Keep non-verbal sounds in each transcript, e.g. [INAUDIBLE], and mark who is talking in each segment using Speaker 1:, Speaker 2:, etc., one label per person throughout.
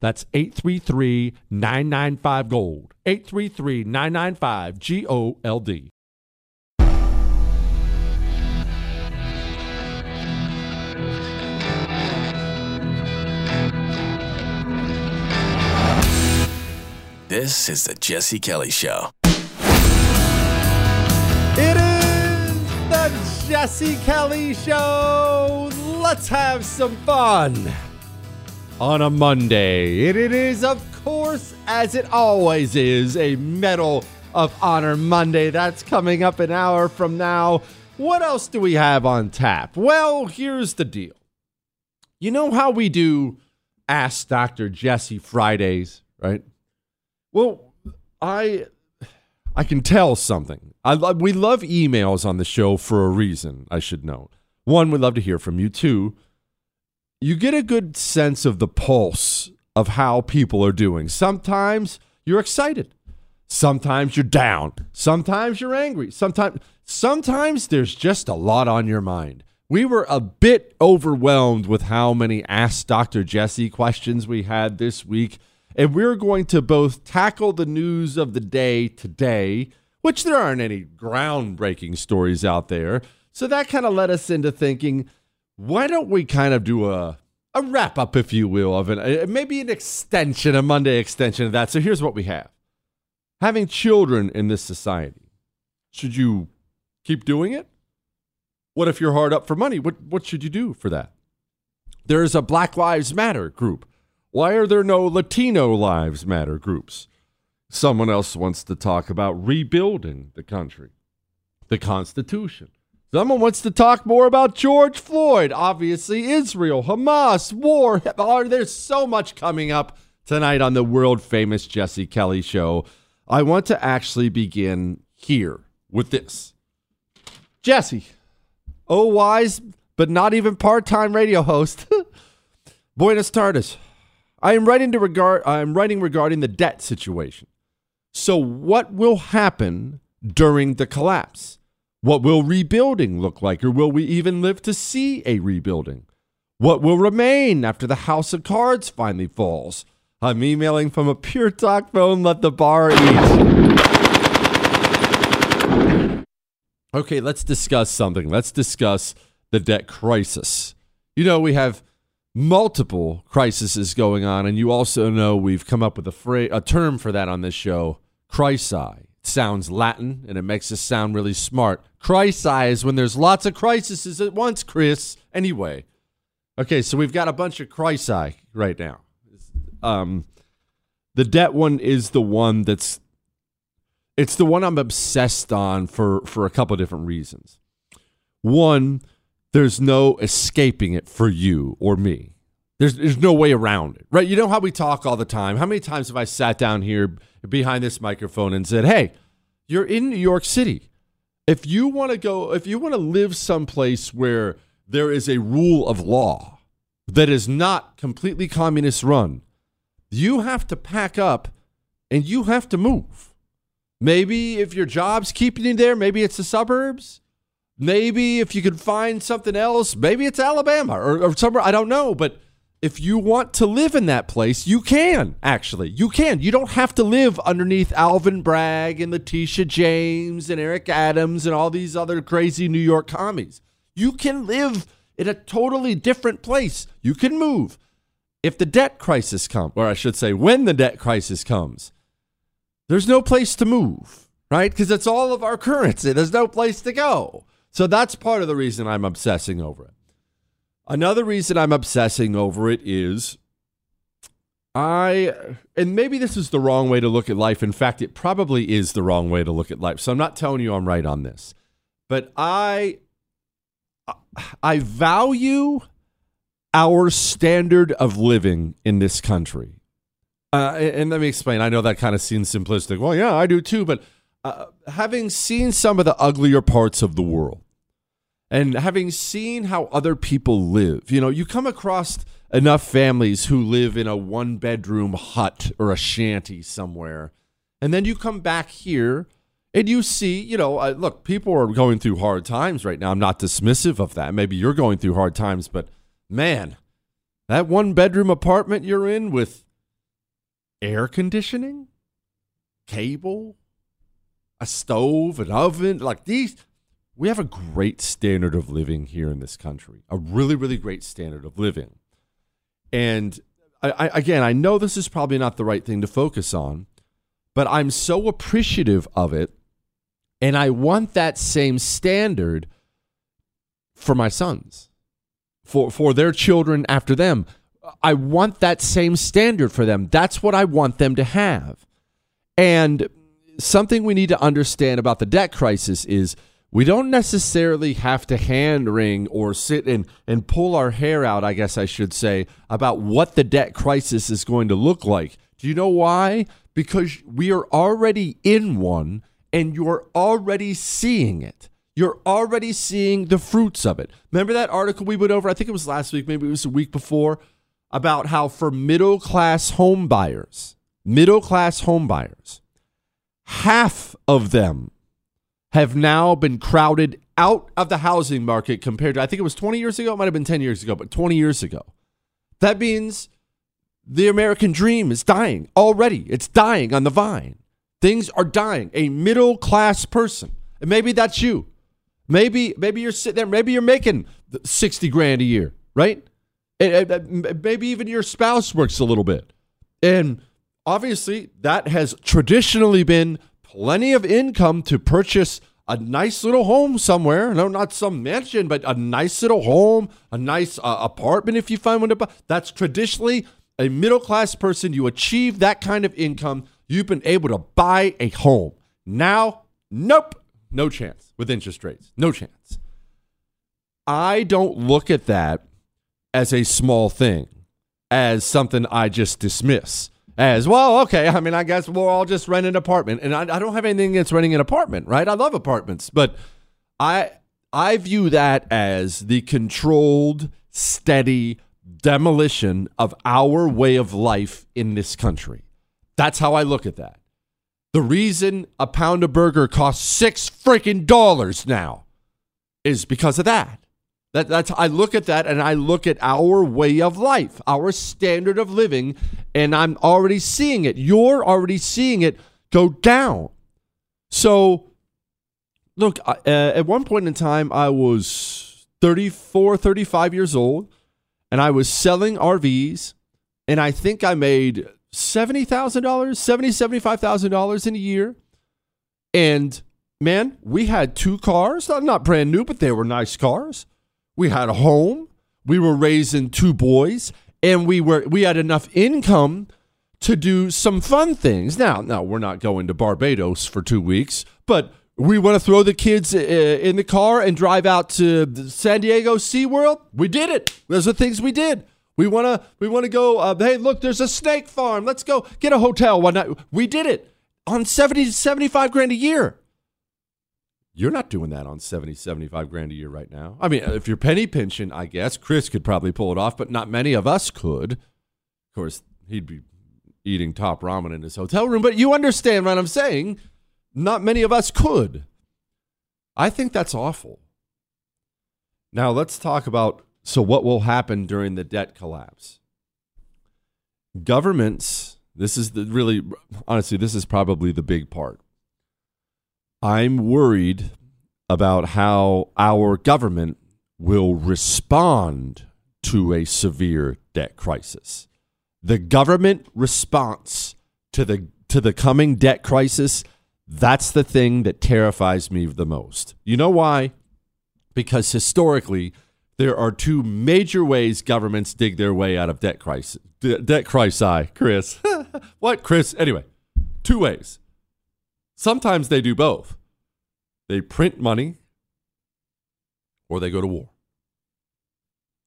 Speaker 1: That's 833 995 Gold. 833 995 G O L D.
Speaker 2: This is the Jesse Kelly Show.
Speaker 1: It is the Jesse Kelly Show. Let's have some fun on a Monday. And it is, of course, as it always is, a Medal of Honor Monday. That's coming up an hour from now. What else do we have on tap? Well, here's the deal. You know how we do Ask Dr. Jesse Fridays, right? Well, I I can tell something. I love, we love emails on the show for a reason, I should note. One, we'd love to hear from you. Two, you get a good sense of the pulse of how people are doing. Sometimes you're excited. Sometimes you're down. Sometimes you're angry. Sometimes sometimes there's just a lot on your mind. We were a bit overwhelmed with how many Ask Dr. Jesse questions we had this week. And we're going to both tackle the news of the day today, which there aren't any groundbreaking stories out there. So that kind of led us into thinking, why don't we kind of do a a wrap up, if you will, of it, uh, maybe an extension, a Monday extension of that. So here's what we have: having children in this society. Should you keep doing it? What if you're hard up for money? What what should you do for that? There's a Black Lives Matter group. Why are there no Latino Lives Matter groups? Someone else wants to talk about rebuilding the country, the Constitution. Someone wants to talk more about George Floyd. Obviously, Israel, Hamas, war. Oh, there's so much coming up tonight on the world famous Jesse Kelly show. I want to actually begin here with this. Jesse, oh, wise, but not even part time radio host. [LAUGHS] Buenos tardes. I am writing to regard I am writing regarding the debt situation. So what will happen during the collapse? What will rebuilding look like or will we even live to see a rebuilding? What will remain after the house of cards finally falls? I'm emailing from a Pure Talk phone. Let the bar eat. Okay, let's discuss something. Let's discuss the debt crisis. You know, we have multiple crises going on, and you also know we've come up with a, phrase, a term for that on this show, crisi. Sounds Latin, and it makes us sound really smart. Crisi is when there's lots of crises at once, Chris. Anyway, okay, so we've got a bunch of crisi right now. Um, the debt one is the one that's it's the one I'm obsessed on for for a couple of different reasons. One, there's no escaping it for you or me. There's there's no way around it. Right? You know how we talk all the time. How many times have I sat down here behind this microphone and said, "Hey, you're in New York City. If you want to go if you want to live someplace where there is a rule of law that is not completely communist run, you have to pack up and you have to move." Maybe if your job's keeping you there, maybe it's the suburbs. Maybe if you could find something else, maybe it's Alabama or, or somewhere. I don't know. But if you want to live in that place, you can actually. You can. You don't have to live underneath Alvin Bragg and Letitia James and Eric Adams and all these other crazy New York commies. You can live in a totally different place. You can move. If the debt crisis comes, or I should say, when the debt crisis comes, there's no place to move, right? Because it's all of our currency. There's no place to go. So that's part of the reason I'm obsessing over it. Another reason I'm obsessing over it is I, and maybe this is the wrong way to look at life. In fact, it probably is the wrong way to look at life. So I'm not telling you I'm right on this, but I, I value our standard of living in this country. Uh, and let me explain. I know that kind of seems simplistic. Well, yeah, I do too. But uh, having seen some of the uglier parts of the world and having seen how other people live, you know, you come across enough families who live in a one bedroom hut or a shanty somewhere. And then you come back here and you see, you know, uh, look, people are going through hard times right now. I'm not dismissive of that. Maybe you're going through hard times, but man, that one bedroom apartment you're in with air conditioning, cable, a stove, an oven. Like these, we have a great standard of living here in this country, a really, really great standard of living. And I, I, again, I know this is probably not the right thing to focus on, but I'm so appreciative of it. And I want that same standard for my sons, for, for their children after them. I want that same standard for them. That's what I want them to have. And something we need to understand about the debt crisis is we don't necessarily have to hand wring or sit and, and pull our hair out, I guess I should say, about what the debt crisis is going to look like. Do you know why? Because we are already in one and you're already seeing it. You're already seeing the fruits of it. Remember that article we went over? I think it was last week, maybe it was a week before, about how for middle class home buyers, middle class home buyers, half of them have now been crowded out of the housing market compared to, I think it was 20 years ago, it might have been 10 years ago, but 20 years ago. That means the American dream is dying already. It's dying on the vine. Things are dying. A middle class person, and maybe that's you. Maybe maybe you're sitting there. Maybe you're making 60 grand a year, right? maybe even your spouse works a little bit. And obviously, that has traditionally been plenty of income to purchase a nice little home somewhere. No, not some mansion, but a nice little home, a nice uh, apartment if you find one to buy. That's traditionally a middle class person. You achieve that kind of income, you've been able to buy a home. Now, nope, no chance with interest rates. No chance. I don't look at that as a small thing, as something I just dismiss. As well, okay. I mean, I guess we'll all just rent an apartment, and I, I don't have anything against renting an apartment, right? I love apartments, but I I view that as the controlled, steady demolition of our way of life in this country. That's how I look at that. The reason a pound of burger costs six freaking dollars now is because of that. That, that's I look at that and I look at our way of life, our standard of living, and I'm already seeing it. You're already seeing it go down. So, look, uh, at one point in time, I was 34, 35 years old, and I was selling RVs, and I think I made $70,000, $70,000, $75,000 in a year. And man, we had two cars, not, not brand new, but they were nice cars. We had a home. We were raising two boys, and we were we had enough income to do some fun things. Now, now we're not going to Barbados for two weeks, but we want to throw the kids uh, in the car and drive out to San Diego SeaWorld. We did it. Those are things we did. We want to we want to go uh, hey, look, there's a snake farm. Let's go get a hotel one night. We did it on 70 75 grand a year. You're not doing that on 70, 75 grand a year right now. I mean, if you're penny pinching, I guess Chris could probably pull it off, but not many of us could. Of course, he'd be eating top ramen in his hotel room, but you understand what I'm saying. Not many of us could. I think that's awful. Now, let's talk about so what will happen during the debt collapse. Governments, this is the really, honestly, this is probably the big part I'm worried about how our government will respond to a severe debt crisis. The government response to the to the coming debt crisis, that's the thing that terrifies me the most. You know why? Because historically, there are two major ways governments dig their way out of debt crisis. De- debt crisis, Chris. [LAUGHS] what, Chris? Anyway, two ways. Sometimes they do both. They print money or they go to war.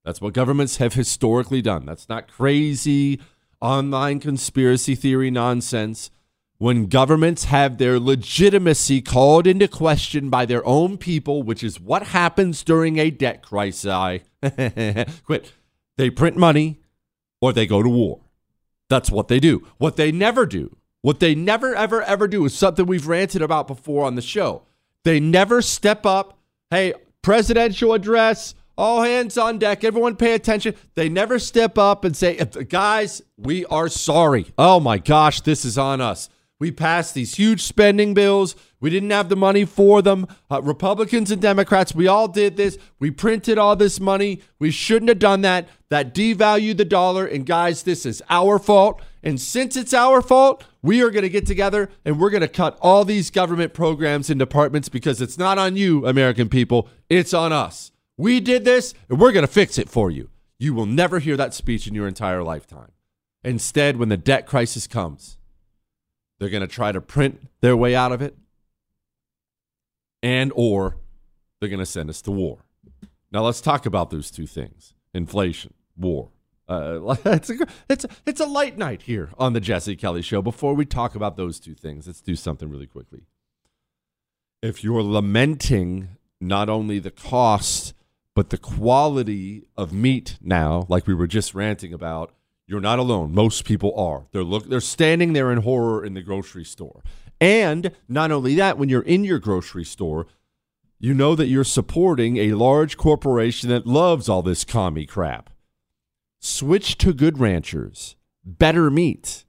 Speaker 1: That's what governments have historically done. That's not crazy online conspiracy theory nonsense. When governments have their legitimacy called into question by their own people, which is what happens during a debt crisis, [LAUGHS] quit. They print money or they go to war. That's what they do. What they never do what they never, ever, ever do is something we've ranted about before on the show. They never step up. Hey, presidential address, all hands on deck, everyone pay attention. They never step up and say, guys, we are sorry. Oh my gosh, this is on us. We passed these huge spending bills. We didn't have the money for them. Uh, Republicans and Democrats, we all did this. We printed all this money. We shouldn't have done that. That devalued the dollar. And guys, this is our fault. And since it's our fault, we are going to get together and we're going to cut all these government programs and departments because it's not on you, American people. It's on us. We did this and we're going to fix it for you. You will never hear that speech in your entire lifetime. Instead, when the debt crisis comes, they're going to try to print their way out of it and or they're going to send us to war. Now let's talk about those two things. Inflation, war. Uh, [LAUGHS] it's a it's it's a light night here on the Jesse Kelly Show. Before we talk about those two things, let's do something really quickly. If you're lamenting not only the cost but the quality of meat now, like we were just ranting about, you're not alone. Most people are. They're look they're standing there in horror in the grocery store. And not only that, when you're in your grocery store, you know that you're supporting a large corporation that loves all this commie crap switch to Good Ranchers, better meat,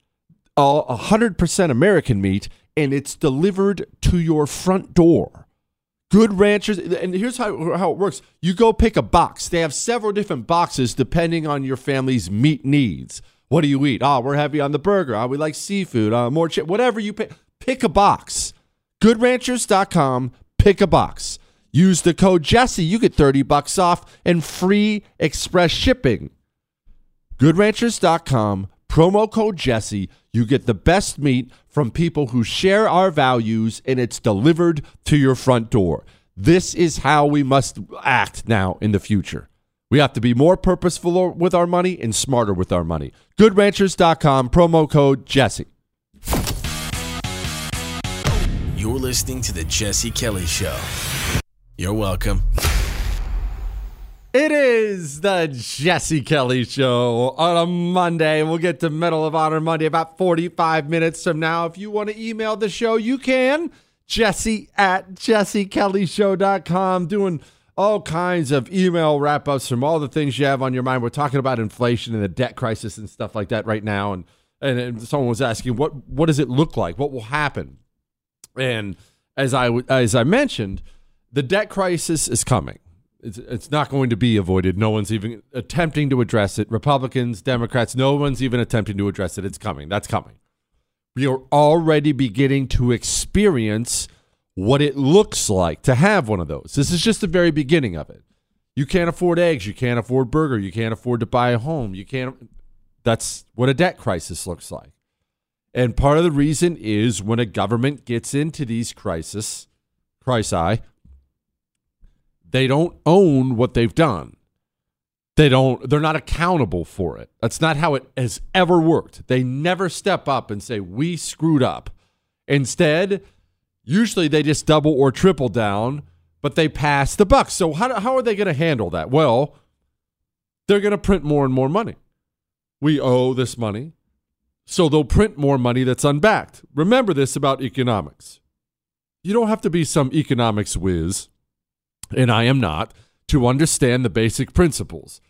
Speaker 1: a hundred percent American meat, and it's delivered to your front door. Good Ranchers, and here's how, how it works. You go pick a box. They have several different boxes depending on your family's meat needs. What do you eat? Oh, we're heavy on the burger. Oh, we like seafood. Uh, more chip. Whatever you pick, pick a box. GoodRanchers.com. Pick a box. Use the code Jesse. You get 30 bucks off and free express shipping. GoodRanchers.com, promo code Jesse. You get the best meat from people who share our values, and it's delivered to your front door. This is how we must act now in the future. We have to be more purposeful with our money and smarter with our money. GoodRanchers.com, promo code Jesse.
Speaker 2: You're listening to The Jesse Kelly Show. You're welcome.
Speaker 1: It is the Jesse Kelly Show on a Monday. We'll get to Medal of Honor Monday about 45 minutes from now. If you want to email the show, you can. Jesse at jessekellyshow.com. Doing all kinds of email wrap ups from all the things you have on your mind. We're talking about inflation and the debt crisis and stuff like that right now. And, and, and someone was asking, what, what does it look like? What will happen? And as I, as I mentioned, the debt crisis is coming. It's, it's not going to be avoided. No one's even attempting to address it. Republicans, Democrats, no one's even attempting to address it. It's coming. That's coming. We are already beginning to experience what it looks like to have one of those. This is just the very beginning of it. You can't afford eggs. You can't afford burger. You can't afford to buy a home. You can't. That's what a debt crisis looks like. And part of the reason is when a government gets into these crises, crisis, they don't own what they've done. They don't they're not accountable for it. That's not how it has ever worked. They never step up and say we screwed up. Instead, usually they just double or triple down, but they pass the buck. So how how are they going to handle that? Well, they're going to print more and more money. We owe this money. So they'll print more money that's unbacked. Remember this about economics. You don't have to be some economics whiz, and I am not, to understand the basic principles.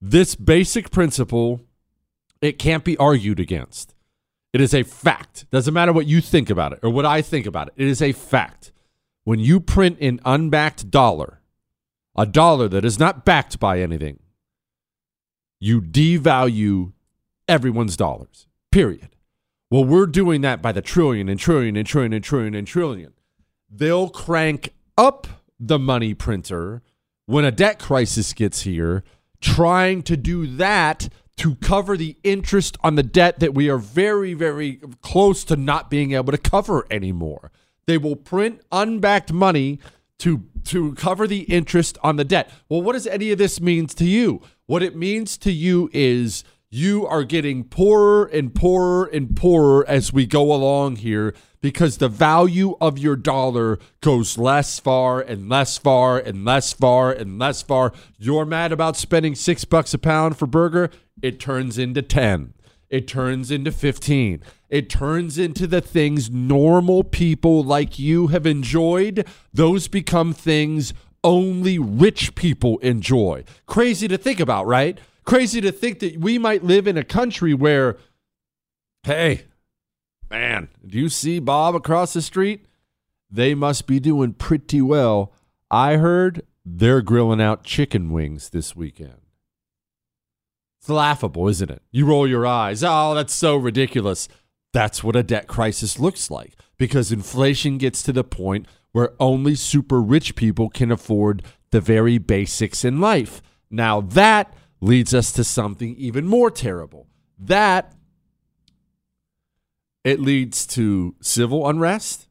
Speaker 1: This basic principle, it can't be argued against. It is a fact. Doesn't matter what you think about it or what I think about it. It is a fact. When you print an unbacked dollar, a dollar that is not backed by anything, you devalue everyone's dollars. Period. Well, we're doing that by the trillion and trillion and trillion and trillion and trillion. They'll crank up the money printer when a debt crisis gets here, trying to do that to cover the interest on the debt that we are very, very close to not being able to cover anymore. They will print unbacked money to to cover the interest on the debt. Well, what does any of this means to you? What it means to you is you are getting poorer and poorer and poorer as we go along here because the value of your dollar goes less far and less far and less far and less far. You're mad about spending six bucks a pound for burger, it turns into 10. It turns into 15. It turns into the things normal people like you have enjoyed. Those become things only rich people enjoy. Crazy to think about, right? Crazy to think that we might live in a country where, hey, man, do you see Bob across the street? They must be doing pretty well. I heard they're grilling out chicken wings this weekend. It's laughable, isn't it? You roll your eyes. Oh, that's so ridiculous. That's what a debt crisis looks like because inflation gets to the point where only super rich people can afford the very basics in life. Now, that leads us to something even more terrible. That it leads to civil unrest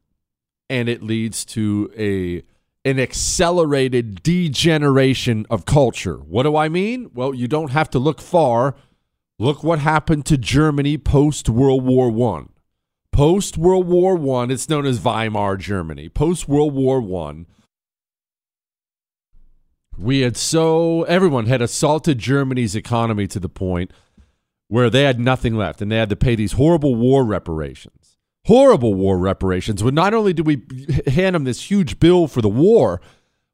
Speaker 1: and it leads to a an accelerated degeneration of culture. What do I mean? Well, you don't have to look far. Look what happened to Germany post World War 1. Post World War 1, it's known as Weimar Germany. Post World War 1, we had so everyone had assaulted Germany's economy to the point where they had nothing left and they had to pay these horrible war reparations. Horrible war reparations. But not only did we hand them this huge bill for the war,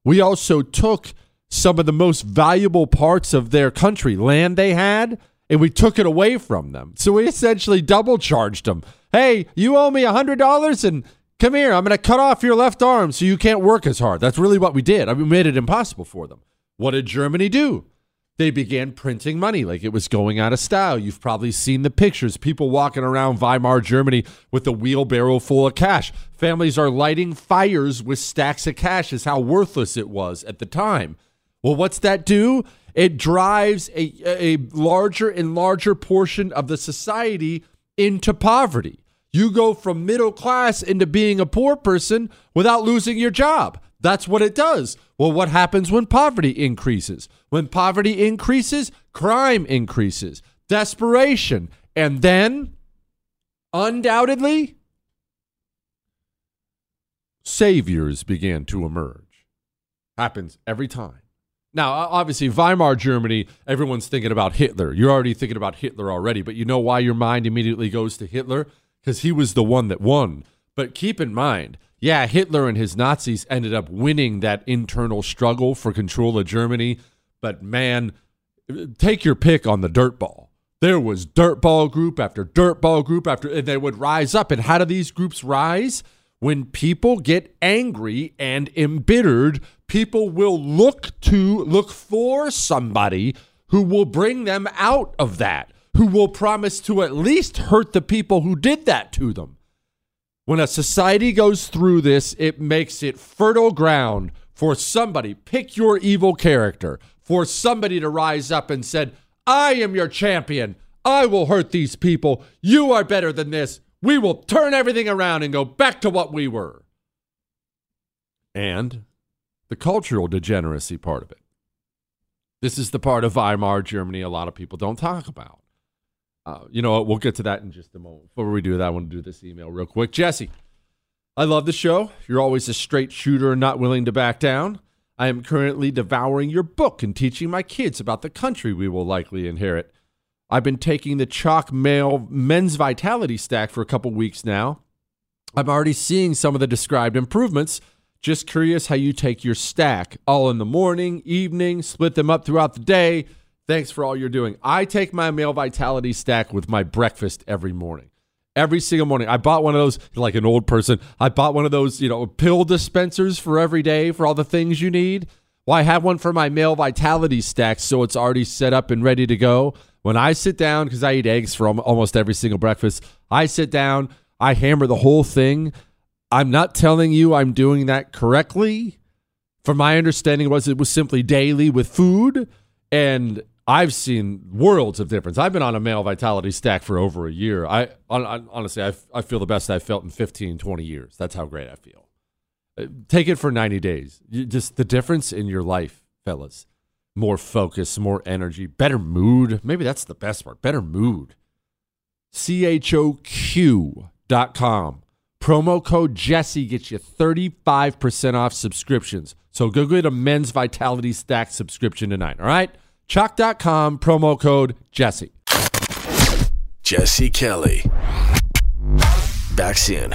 Speaker 1: we also took some of the most valuable parts of their country, land they had, and we took it away from them. So we essentially double charged them. Hey, you owe me a $100 and Come here. I'm going to cut off your left arm so you can't work as hard. That's really what we did. I mean, we made it impossible for them. What did Germany do? They began printing money like it was going out of style. You've probably seen the pictures. People walking around Weimar, Germany with a wheelbarrow full of cash. Families are lighting fires with stacks of cash, is how worthless it was at the time. Well, what's that do? It drives a, a larger and larger portion of the society into poverty. You go from middle class into being a poor person without losing your job. That's what it does. Well, what happens when poverty increases? When poverty increases, crime increases, desperation, and then undoubtedly, saviors began to emerge. Happens every time. Now, obviously, Weimar Germany, everyone's thinking about Hitler. You're already thinking about Hitler already, but you know why your mind immediately goes to Hitler? because he was the one that won. But keep in mind, Yeah, Hitler and his Nazis ended up winning that internal struggle for control of Germany, but man, take your pick on the dirt ball. There was dirt ball group after dirt ball group after, and they would rise up. And how do these groups rise? When people get angry and embittered, people will look to, look for somebody who will bring them out of that, who will promise to at least hurt the people who did that to them. When a society goes through this, it makes it fertile ground for somebody, pick your evil character, for somebody to rise up and said, I am your champion. I will hurt these people. You are better than this. We will turn everything around and go back to what we were. And the cultural degeneracy part of it. This is the part of Weimar Germany a lot of people don't talk about. Uh, you know what? We'll get to that in just a moment. Before we do that, I want to do this email real quick. Jesse, I love the show. You're always a straight shooter and not willing to back down. I am currently devouring your book and teaching my kids about the country we will likely inherit. I've been taking the Choq Male Men's Vitality Stack for a couple weeks now. I'm already seeing some of the described improvements. Just curious how you take your stack all in the morning, evening, split them up throughout the day. Thanks for all you're doing. I take my Male Vitality Stack with my breakfast every morning. Every single morning. I bought one of those, like an old person, I bought one of those, you know, pill dispensers for every day for all the things you need. Well, I have one for my Male Vitality Stack, so it's already set up and ready to go. When I sit down, because I eat eggs for almost every single breakfast, I sit down, I hammer the whole thing. I'm not telling you I'm doing that correctly. From my understanding, was it was simply daily with food, and I've seen worlds of difference. I've been on a male vitality stack for over a year. I honestly, I, I feel the best I've felt in 15, 20 years. That's how great I feel. Uh, take it for 90 days. You, just the difference in your life, fellas more focus, more energy, better mood. Maybe that's the best part. Better mood. CHOQ dot com. Promo code Jesse gets you 35% off subscriptions. So go get a men's vitality stack subscription tonight. All right? Choq.com, promo code Jesse.
Speaker 2: Jesse Kelly. Back soon.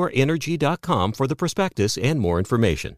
Speaker 3: PureEnergy.com for the prospectus and more information.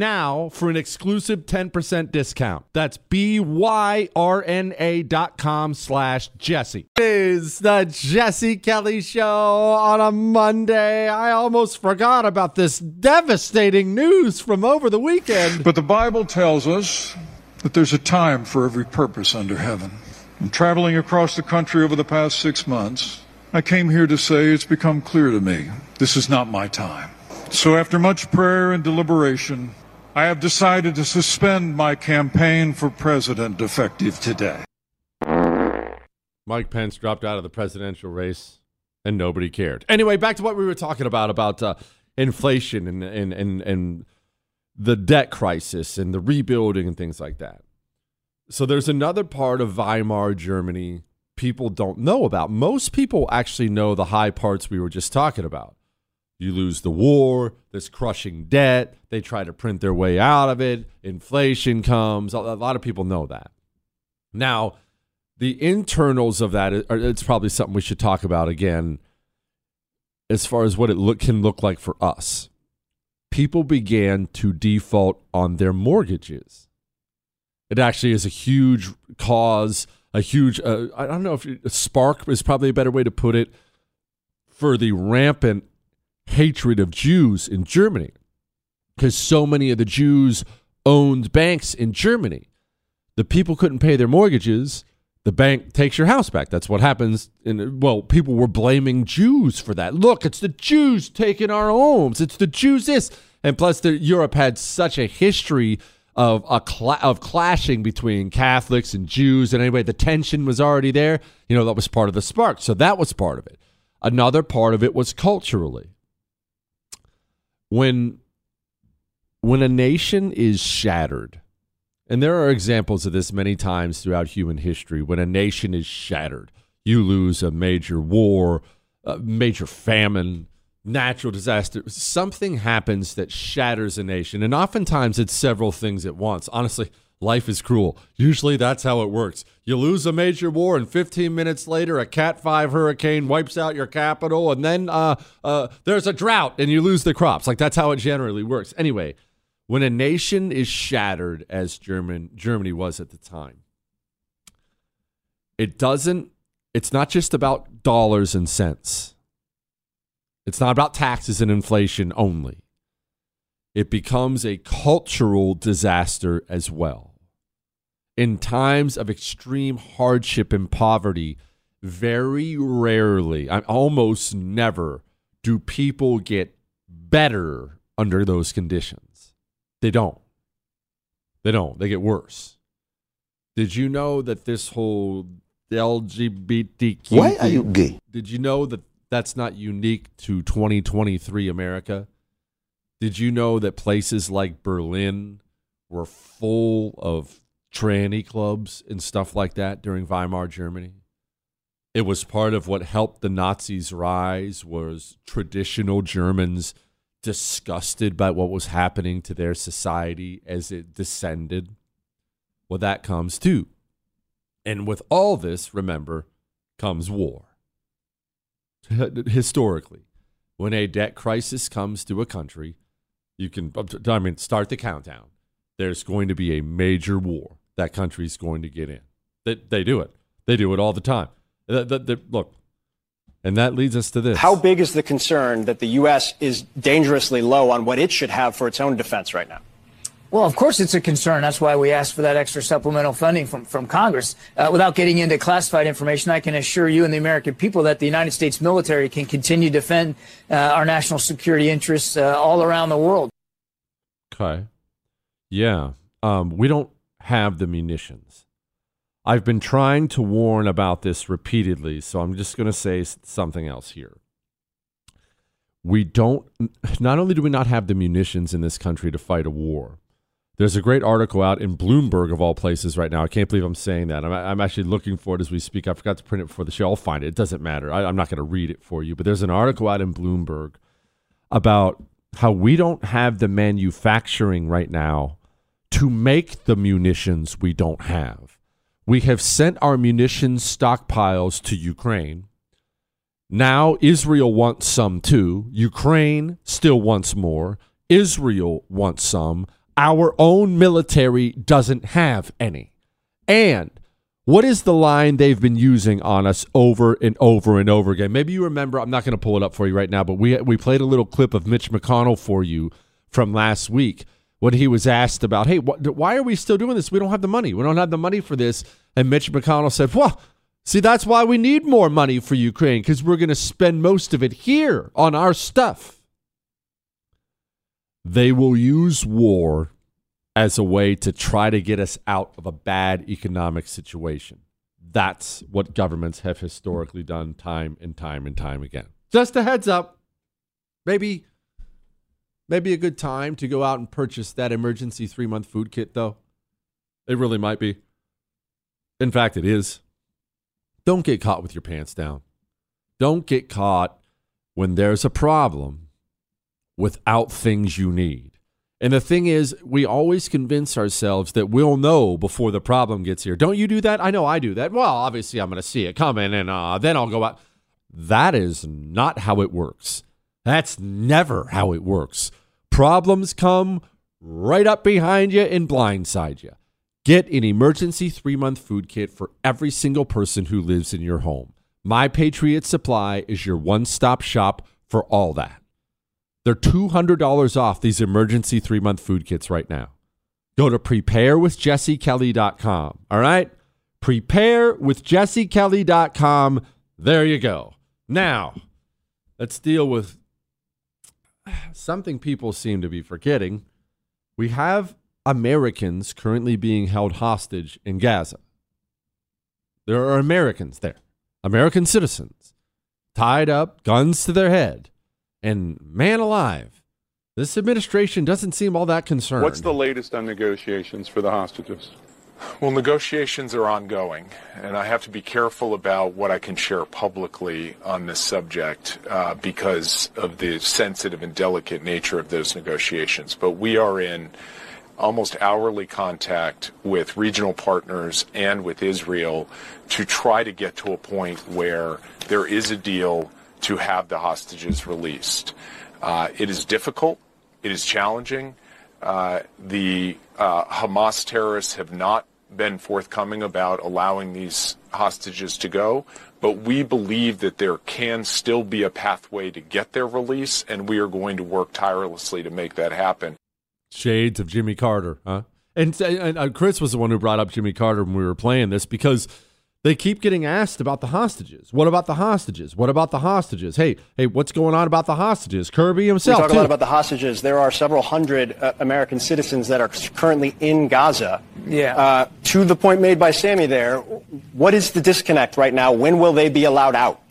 Speaker 1: now for an exclusive 10% discount. That's B-Y-R-N-A dot com slash Jesse. It is the Jesse Kelly Show on a Monday. I almost forgot about this devastating news from over the weekend.
Speaker 4: But the Bible tells us that there's a time for every purpose under heaven. And traveling across the country over the past six months, I came here to say it's become clear to me this is not my time. So after much prayer and deliberation, I have decided to suspend my campaign for president effective today.
Speaker 1: Mike Pence dropped out of the presidential race and nobody cared. Anyway, back to what we were talking about about uh, inflation and, and and and the debt crisis and the rebuilding and things like that. So there's another part of Weimar Germany people don't know about. Most people actually know the high parts we were just talking about. You lose the war, this crushing debt, they try to print their way out of it, inflation comes. A lot of people know that. Now, the internals of that, it's probably something we should talk about again as far as what it look, can look like for us. People began to default on their mortgages. It actually is a huge cause, a huge, uh, I don't know if a spark is probably a better way to put it, for the rampant hatred of Jews in Germany because so many of the Jews owned banks in Germany. The people couldn't pay their mortgages. The bank takes your house back. That's what happens. And well, people were blaming Jews for that. Look, it's the Jews taking our homes. It's the Jews this. And plus, the, Europe had such a history of a cl- of clashing between Catholics and Jews. And anyway, the tension was already there. You know, that was part of the spark. So that was part of it. Another part of it was culturally when when a nation is shattered and there are examples of this many times throughout human history when a nation is shattered you lose a major war a major famine natural disaster something happens that shatters a nation and oftentimes it's several things at once. Honestly life is cruel. Usually that's how it works. You lose a major war, and 15 minutes later, a Cat 5 hurricane wipes out your capital, and then uh, uh, there's a drought and you lose the crops. Like that's how it generally works. Anyway, when a nation is shattered, as German, Germany was at the time, it doesn't it's not just about dollars and cents. It's not about taxes and inflation only. It becomes a cultural disaster as well. In times of extreme hardship and poverty, very rarely, almost never, do people get better under those conditions. They don't. They don't. They get worse. Did you know that this whole LGBTQ.
Speaker 5: Why are you gay?
Speaker 1: Did you know that that's not unique to 2023 America? Did you know that places like Berlin were full of tranny clubs and stuff like that during Weimar Germany? It was part of what helped the Nazis rise was traditional Germans disgusted by what was happening to their society as it descended. Well, that comes too. And with all this, remember, comes war. [LAUGHS] Historically, when a debt crisis comes to a country, you can, I mean, start the countdown. There's going to be a major war that country's going to get in. They, they do it. They do it all the time. The, the, the, look, and that leads us to this.
Speaker 6: How big is the concern that the U.S. is dangerously low on what it should have for its own defense right now?
Speaker 7: Well, of course it's a concern. That's why we asked for that extra supplemental funding from, from Congress. Uh, without getting into classified information, I can assure you and the American people that the United States military can continue to defend uh, our national security interests uh, all around the world.
Speaker 1: Okay. Yeah. Um, we don't have the munitions. I've been trying to warn about this repeatedly, so I'm just going to say something else here. We don't, not only do we not have the munitions in this country to fight a war, there's a great article out in Bloomberg, of all places, right now. I can't believe I'm saying that. I'm, I'm actually looking for it as we speak. I forgot to print it before the show. I'll find it. It doesn't matter. I, I'm not going to read it for you, but there's an article out in Bloomberg about how we don't have the manufacturing right now to make the munitions we don't have. We have sent our munitions stockpiles to Ukraine. Now Israel wants some too. Ukraine still wants more. Israel wants some our own military doesn't have any. And what is the line they've been using on us over and over and over again? Maybe you remember, I'm not going to pull it up for you right now, but we, we played a little clip of Mitch McConnell for you from last week when he was asked about, hey, wh- why are we still doing this? We don't have the money. We don't have the money for this. And Mitch McConnell said, well, see, that's why we need more money for Ukraine because we're going to spend most of it here on our stuff. They will use war as a way to try to get us out of a bad economic situation. That's what governments have historically done time and time and time again. Just a heads up. Maybe maybe a good time to go out and purchase that emergency 3-month food kit though. It really might be. In fact, it is. Don't get caught with your pants down. Don't get caught when there's a problem without things you need. And the thing is, we always convince ourselves that we'll know before the problem gets here. Don't you do that? I know I do that. Well, obviously, I'm going to see it coming and uh, then I'll go out. That is not how it works. That's never how it works. Problems come right up behind you and blindside you. Get an emergency three month food kit for every single person who lives in your home. My Patriot Supply is your one stop shop for all that. They're $200 off these emergency three month food kits right now. Go to preparewithjessekelly.com. All right? Preparewithjessekelly.com. There you go. Now, let's deal with something people seem to be forgetting. We have Americans currently being held hostage in Gaza. There are Americans there, American citizens, tied up, guns to their head and man alive, this administration doesn't seem all that concerned.
Speaker 8: What's the latest on negotiations for the hostages?
Speaker 9: Well, negotiations are ongoing, and I have to be careful about what I can share publicly on this subject uh, because of the sensitive and delicate nature of those negotiations. But we are in almost hourly contact with regional partners and with Israel to try to get to a point where there is a deal to have the hostages released. Uh, it is difficult. It is challenging. Uh, the uh, Hamas terrorists have not been forthcoming about allowing these hostages to go, but we believe that there can still be a pathway to get their release, and we are going to work tirelessly to make that happen.
Speaker 1: Shades of Jimmy Carter, huh? And, and, and uh, Chris was the one who brought up Jimmy Carter when we were playing this because – they keep getting asked about the hostages. What about the hostages? What about the hostages? Hey, hey, what's going on about the hostages? Kirby himself.
Speaker 6: We talk
Speaker 1: too.
Speaker 6: a lot about the hostages. There are several hundred uh, American citizens that are currently in Gaza.
Speaker 7: Yeah.
Speaker 6: Uh, to the point made by Sammy there, what is the disconnect right now? When will they be allowed out?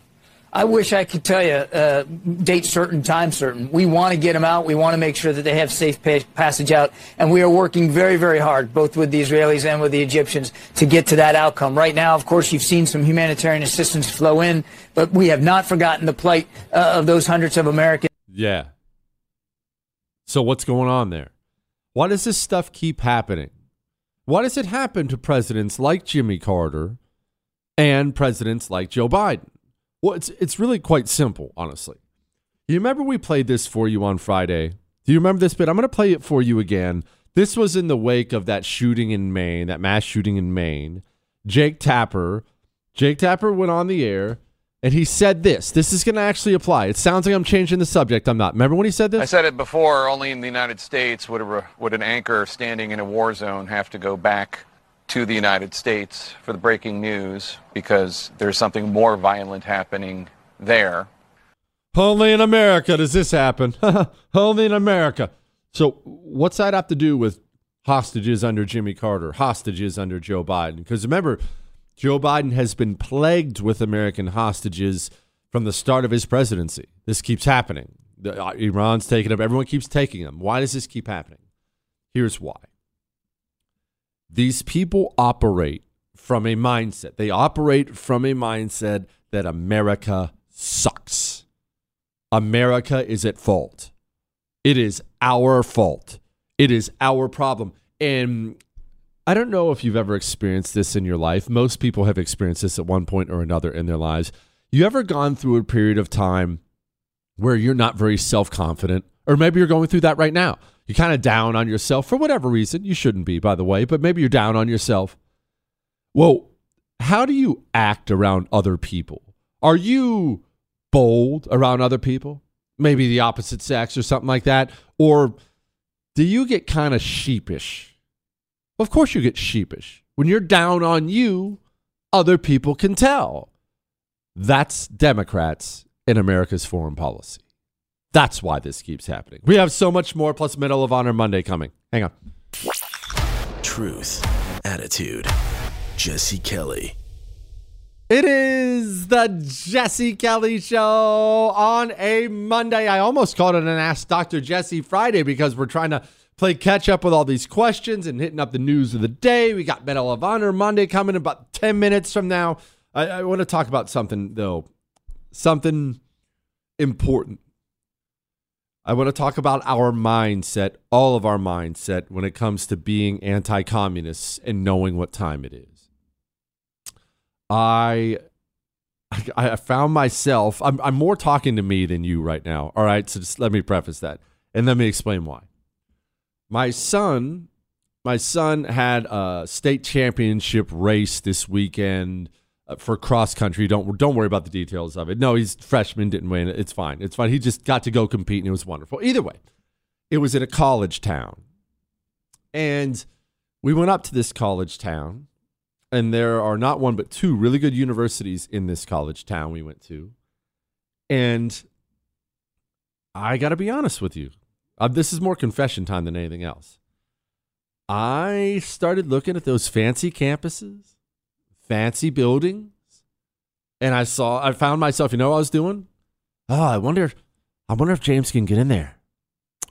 Speaker 7: I wish I could tell you uh, date certain, time certain. We want to get them out. We want to make sure that they have safe passage out, and we are working very, very hard, both with the Israelis and with the Egyptians, to get to that outcome. Right now, of course, you've seen some humanitarian assistance flow in, but we have not forgotten the plight uh, of those hundreds of Americans.
Speaker 1: Yeah. So what's going on there? Why does this stuff keep happening? Why does it happen to presidents like Jimmy Carter and presidents like Joe Biden? Well, it's it's really quite simple, honestly. You remember we played this for you on Friday? Do you remember this bit? I'm going to play it for you again. This was in the wake of that shooting in Maine, that mass shooting in Maine. Jake Tapper, Jake Tapper went on the air and he said this. This is going to actually apply. It sounds like I'm changing the subject. I'm not. Remember when he said this?
Speaker 5: I said it before. Only in the United States would a, would an anchor standing in a war zone have to go back to the United States for the breaking news because there's something more violent happening there.
Speaker 1: Only in America does this happen. [LAUGHS] Only in America. So, what's that have to do with hostages under Jimmy Carter, hostages under Joe Biden? Because remember, Joe Biden has been plagued with American hostages from the start of his presidency. This keeps happening. The, uh, Iran's taking them. Everyone keeps taking them. Why does this keep happening? Here's why. These people operate from a mindset. They operate from a mindset that America sucks. America is at fault. It is our fault. It is our problem. And I don't know if you've ever experienced this in your life. Most people have experienced this at one point or another in their lives. You ever gone through a period of time where you're not very self confident? Or maybe you're going through that right now you're kind of down on yourself for whatever reason. You shouldn't be, by the way, but maybe you're down on yourself. Well, how do you act around other people? Are you bold around other people? Maybe the opposite sex or something like that? Or do you get kind of sheepish? Of course, you get sheepish. When you're down on you, other people can tell. That's Democrats in America's foreign policy. That's why this keeps happening. We have so much more, plus Medal of Honor Monday coming. Hang on.
Speaker 2: Truth, attitude, Jesse Kelly.
Speaker 1: It is the Jesse Kelly Show on a Monday. I almost called it an Ask Dr. Jesse Friday because we're trying to play catch up with all these questions and hitting up the news of the day. We got Medal of Honor Monday coming in about 10 minutes from now. I, I want to talk about something, though, something important I want to talk about our mindset, all of our mindset, when it comes to being anti communists and knowing what time it is. I. I found myself, I'm, I'm more talking to me than you right now. All right. So just let me preface that and let me explain why. My son, my son had a state championship race this weekend for cross country. Don't don't worry about the details of it. No, he's freshman, didn't win. It's fine. It's fine. He just got to go compete, and it was wonderful. Either way, it was in a college town, and we went up to this college town, and there are not one but two really good universities in this college town we went to, and I got to be honest with you. Uh, this is more confession time than anything else. I started looking at those fancy campuses fancy buildings. And I saw, I found myself, you know what I was doing? Oh, I wonder, I wonder if James can get in there.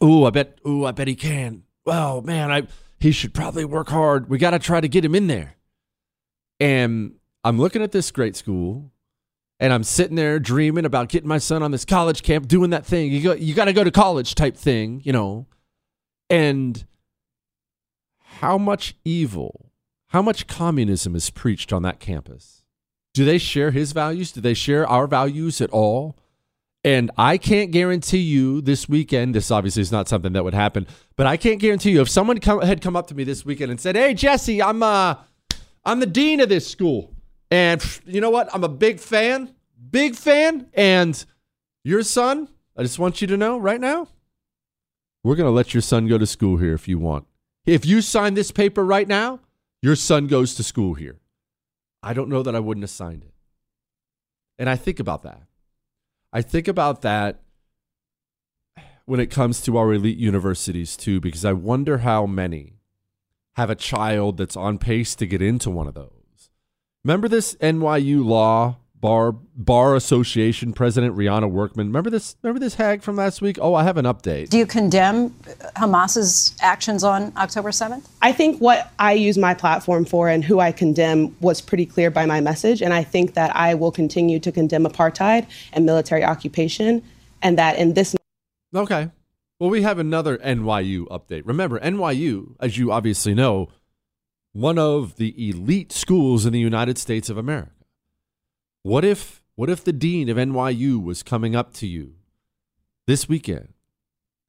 Speaker 1: Ooh, I bet, ooh, I bet he can. Well, man, I, he should probably work hard. We got to try to get him in there. And I'm looking at this great school and I'm sitting there dreaming about getting my son on this college camp, doing that thing. You go, you got to go to college type thing, you know. And how much evil how much communism is preached on that campus? Do they share his values? Do they share our values at all? And I can't guarantee you this weekend, this obviously is not something that would happen, but I can't guarantee you if someone come, had come up to me this weekend and said, Hey, Jesse, I'm, uh, I'm the dean of this school. And you know what? I'm a big fan, big fan. And your son, I just want you to know right now, we're going to let your son go to school here if you want. If you sign this paper right now, your son goes to school here. I don't know that I wouldn't have signed it. And I think about that. I think about that when it comes to our elite universities too, because I wonder how many have a child that's on pace to get into one of those. Remember this NYU law bar bar association president Ryna Workman. Remember this? Remember this hag from last week? Oh, I have an update.
Speaker 10: Do you condemn Hamas's actions on October 7th?
Speaker 11: I think what I use my platform for and who I condemn was pretty clear by my message, and I think that I will continue to condemn apartheid and military occupation, and that in this.
Speaker 1: Okay. Well, we have another NYU update. Remember, NYU, as you obviously know, one of the elite schools in the United States of America. What if what if the dean of NYU was coming up to you this weekend,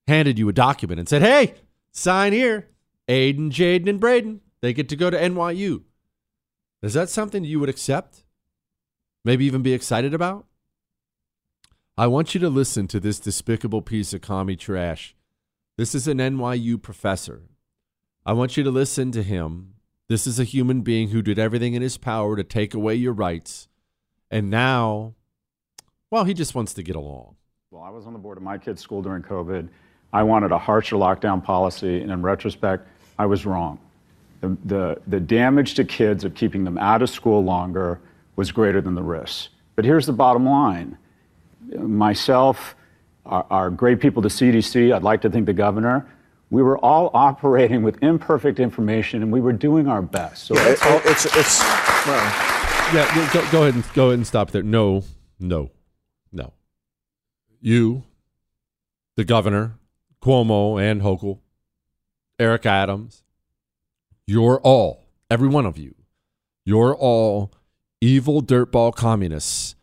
Speaker 1: handed you a document and said, "Hey, sign here. Aiden, Jaden, and Braden, they get to go to NYU." Is that something you would accept? Maybe even be excited about? I want you to listen to this despicable piece of commie trash. This is an NYU professor. I want you to listen to him. This is a human being who did everything in his power to take away your rights. And now, well, he just wants to get along.
Speaker 12: Well, I was on the board of my kid's school during COVID. I wanted a harsher lockdown policy, and in retrospect, I was wrong. The, the, the damage to kids of keeping them out of school longer was greater than the risks. But here's the bottom line myself, our, our great people, the CDC, I'd like to think the governor, we were all operating with imperfect information and we were doing our best.
Speaker 13: So yeah, it's, it's, it's well.
Speaker 1: Yeah, go, go, ahead and go ahead and stop there. No, no, no. You, the governor, Cuomo and Hochul, Eric Adams, you're all, every one of you, you're all evil dirtball communists.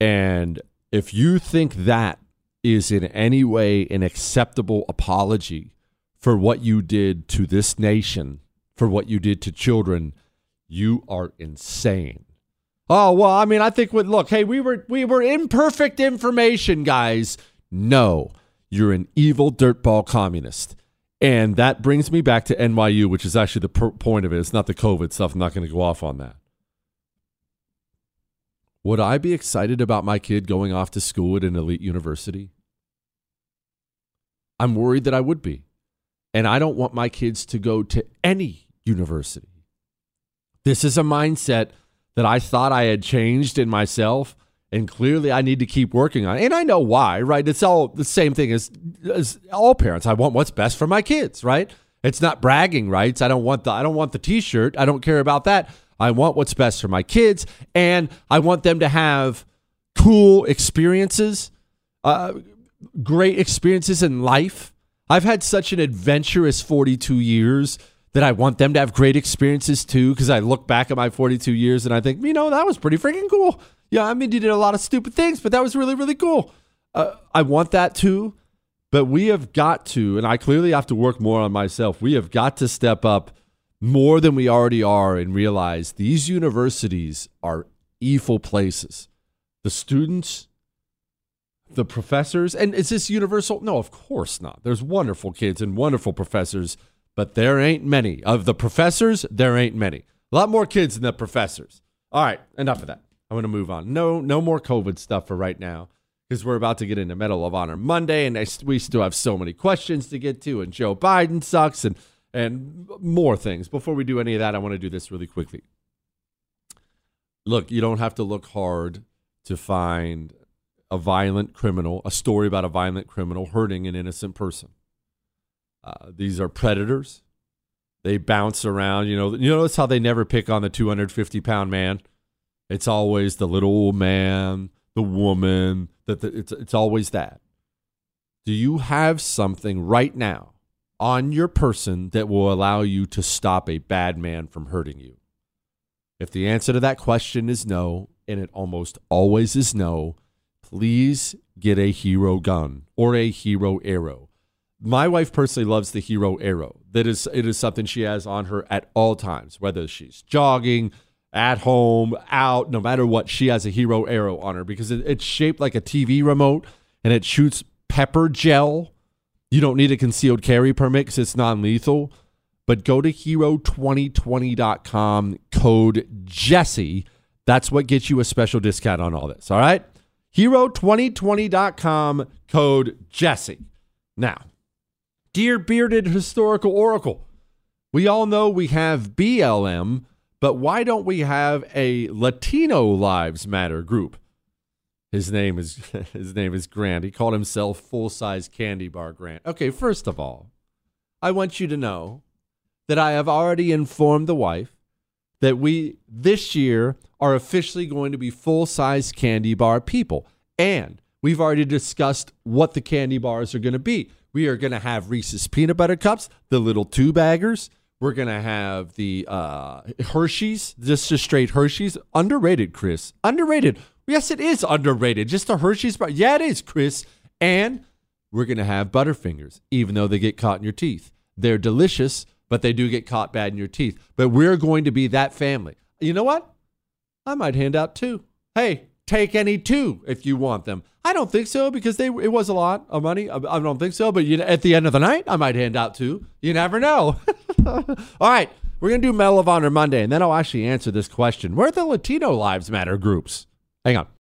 Speaker 1: And if you think that is in any way an acceptable apology for what you did to this nation, for what you did to children, you are insane. Oh well, I mean, I think with look, hey, we were we were imperfect information, guys. No, you're an evil dirtball communist, and that brings me back to NYU, which is actually the per- point of it. It's not the COVID stuff. I'm not going to go off on that. Would I be excited about my kid going off to school at an elite university? I'm worried that I would be. And I don't want my kids to go to any university. This is a mindset that I thought I had changed in myself. And clearly, I need to keep working on it. And I know why, right? It's all the same thing as, as all parents. I want what's best for my kids, right? It's not bragging rights. I don't want the I don't want the t-shirt. I don't care about that. I want what's best for my kids, and I want them to have cool experiences, uh, great experiences in life. I've had such an adventurous 42 years that I want them to have great experiences too. Because I look back at my 42 years and I think, you know, that was pretty freaking cool. Yeah, I mean, you did a lot of stupid things, but that was really, really cool. Uh, I want that too. But we have got to, and I clearly have to work more on myself. We have got to step up more than we already are and realize these universities are evil places. The students, the professors, and is this universal? No, of course not. There's wonderful kids and wonderful professors, but there ain't many. Of the professors, there ain't many. A lot more kids than the professors. All right, enough of that. I'm going to move on. No, no more COVID stuff for right now because we're about to get into Medal of Honor Monday, and we still have so many questions to get to, and Joe Biden sucks, and and more things. Before we do any of that, I want to do this really quickly. Look, you don't have to look hard to find a violent criminal, a story about a violent criminal hurting an innocent person. Uh, these are predators. They bounce around. You know, you notice how they never pick on the 250 pound man. It's always the little man, the woman. That it's it's always that. Do you have something right now on your person that will allow you to stop a bad man from hurting you? If the answer to that question is no, and it almost always is no, please get a hero gun or a hero arrow. My wife personally loves the hero arrow. That is it is something she has on her at all times, whether she's jogging, at home, out, no matter what, she has a hero arrow on her because it, it's shaped like a TV remote and it shoots pepper gel. You don't need a concealed carry permit because it's non lethal. But go to hero2020.com, code Jesse. That's what gets you a special discount on all this. All right? Hero2020.com, code Jesse. Now, dear bearded historical oracle, we all know we have BLM, but why don't we have a Latino Lives Matter group? His name is [LAUGHS] his name is Grant. He called himself full size candy bar Grant. Okay, first of all, I want you to know that I have already informed the wife that we this year are officially going to be full size candy bar people. And we've already discussed what the candy bars are going to be. We are going to have Reese's peanut butter cups, the little two baggers. We're going to have the uh, Hershey's, just a straight Hershey's. Underrated, Chris. Underrated. Yes, it is underrated. Just a Hershey's bar. Yeah, it is, Chris. And we're going to have Butterfingers, even though they get caught in your teeth. They're delicious, but they do get caught bad in your teeth. But we're going to be that family. You know what? I might hand out two. Hey, take any two if you want them. I don't think so because they it was a lot of money. I, I don't think so, but you at the end of the night, I might hand out two. You never know. [LAUGHS] All right, we're gonna do Medal of Honor Monday, and then I'll actually answer this question: Where are the Latino Lives Matter groups? Hang on.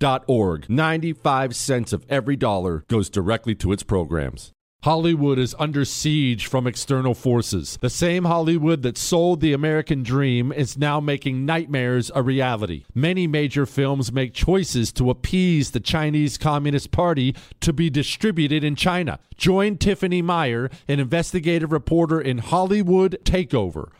Speaker 1: T.org. 95 cents of every dollar goes directly to its programs. Hollywood is under siege from external forces. The same Hollywood that sold the American dream is now making nightmares a reality. Many major films make choices to appease the Chinese Communist Party to be distributed in China. Join Tiffany Meier, an investigative reporter in Hollywood Takeover